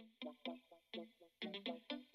Thank you.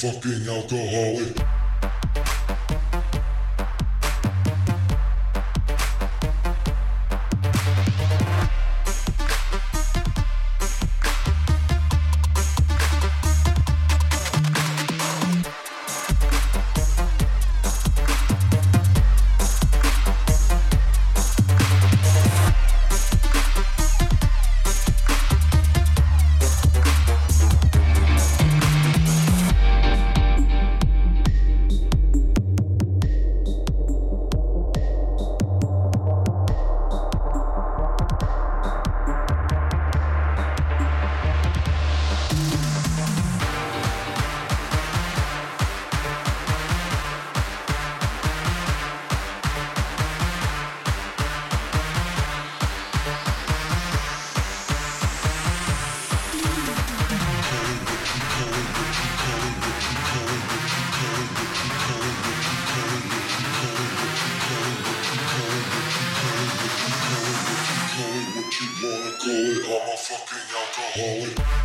Fucking alcoholic. Holy.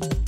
you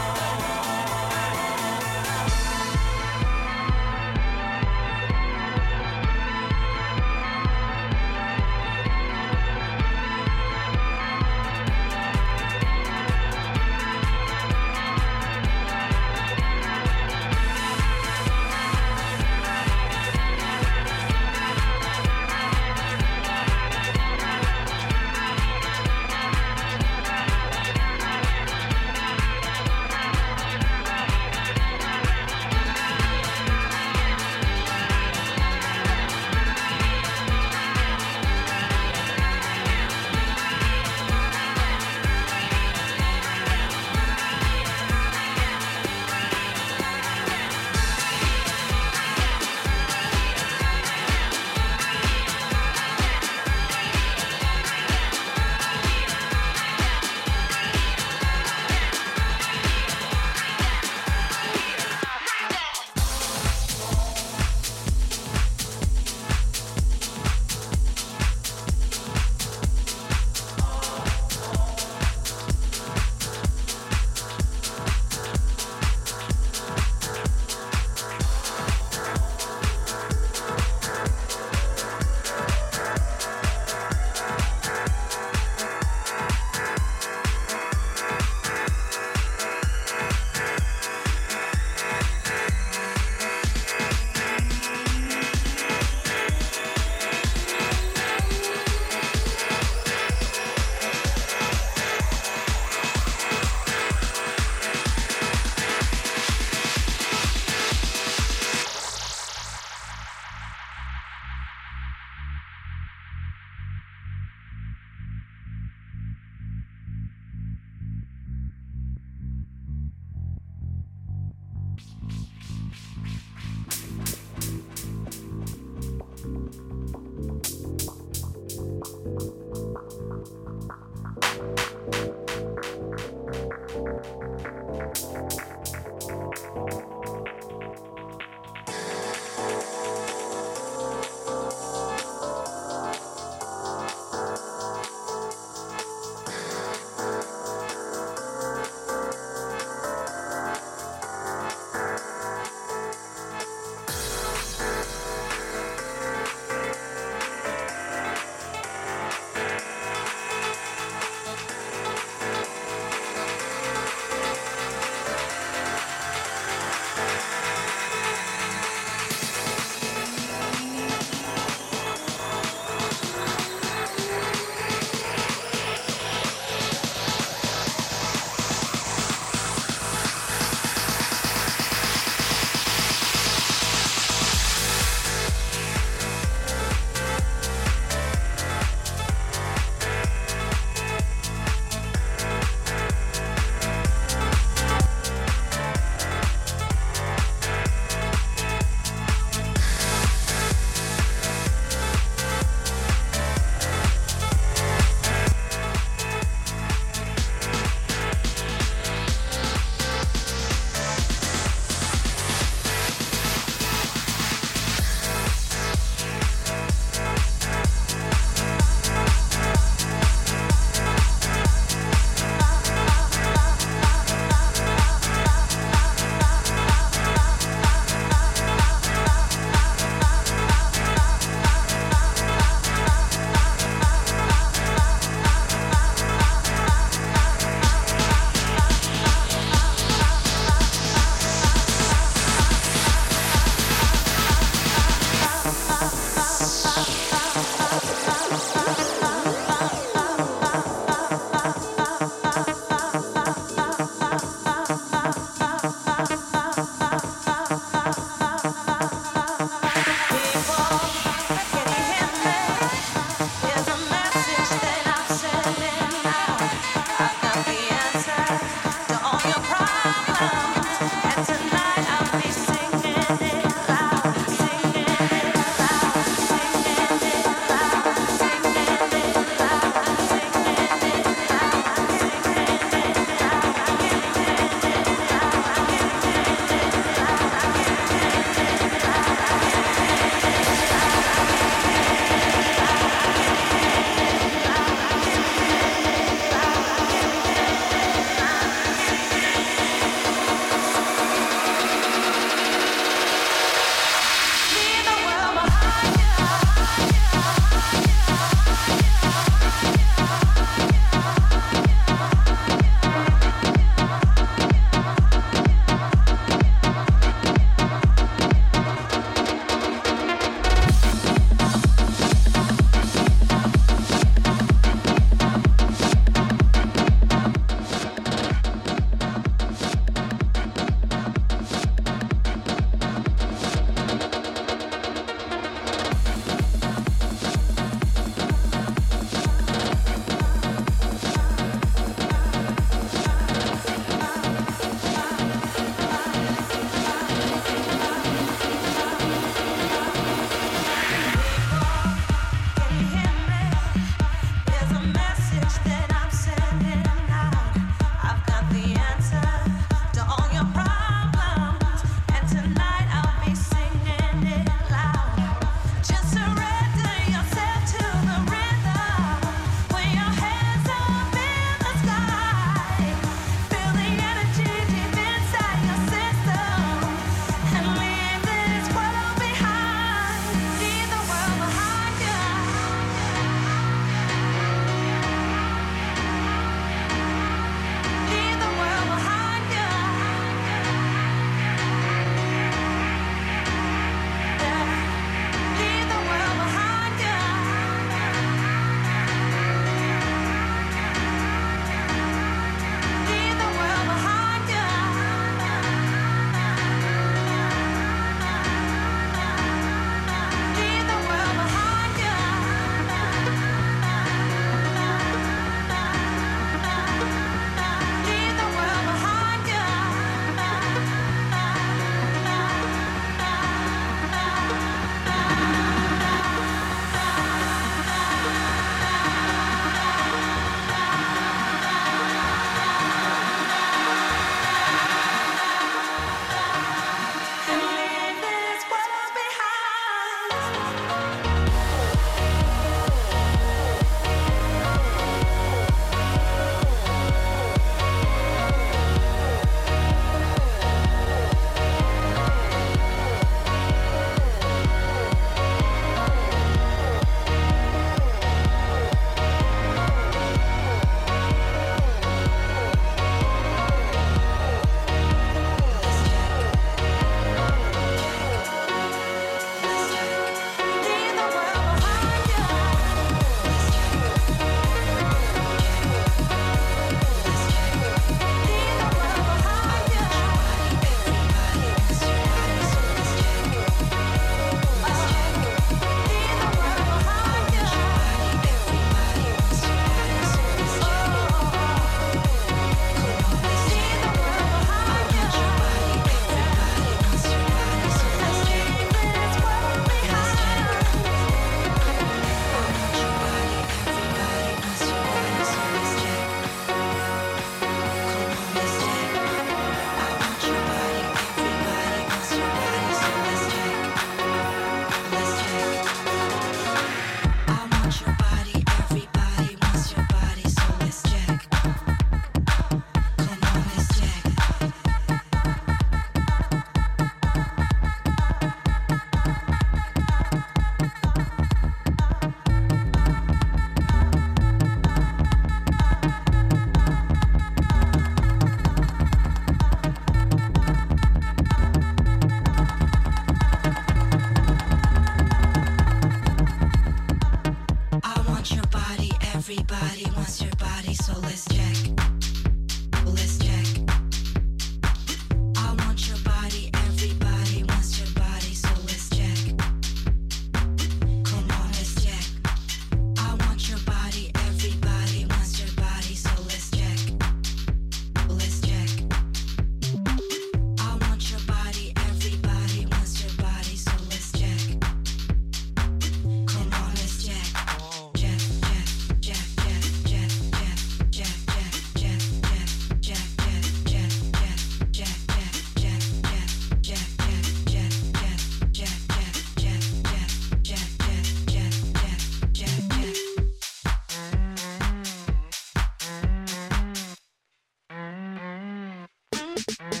Thank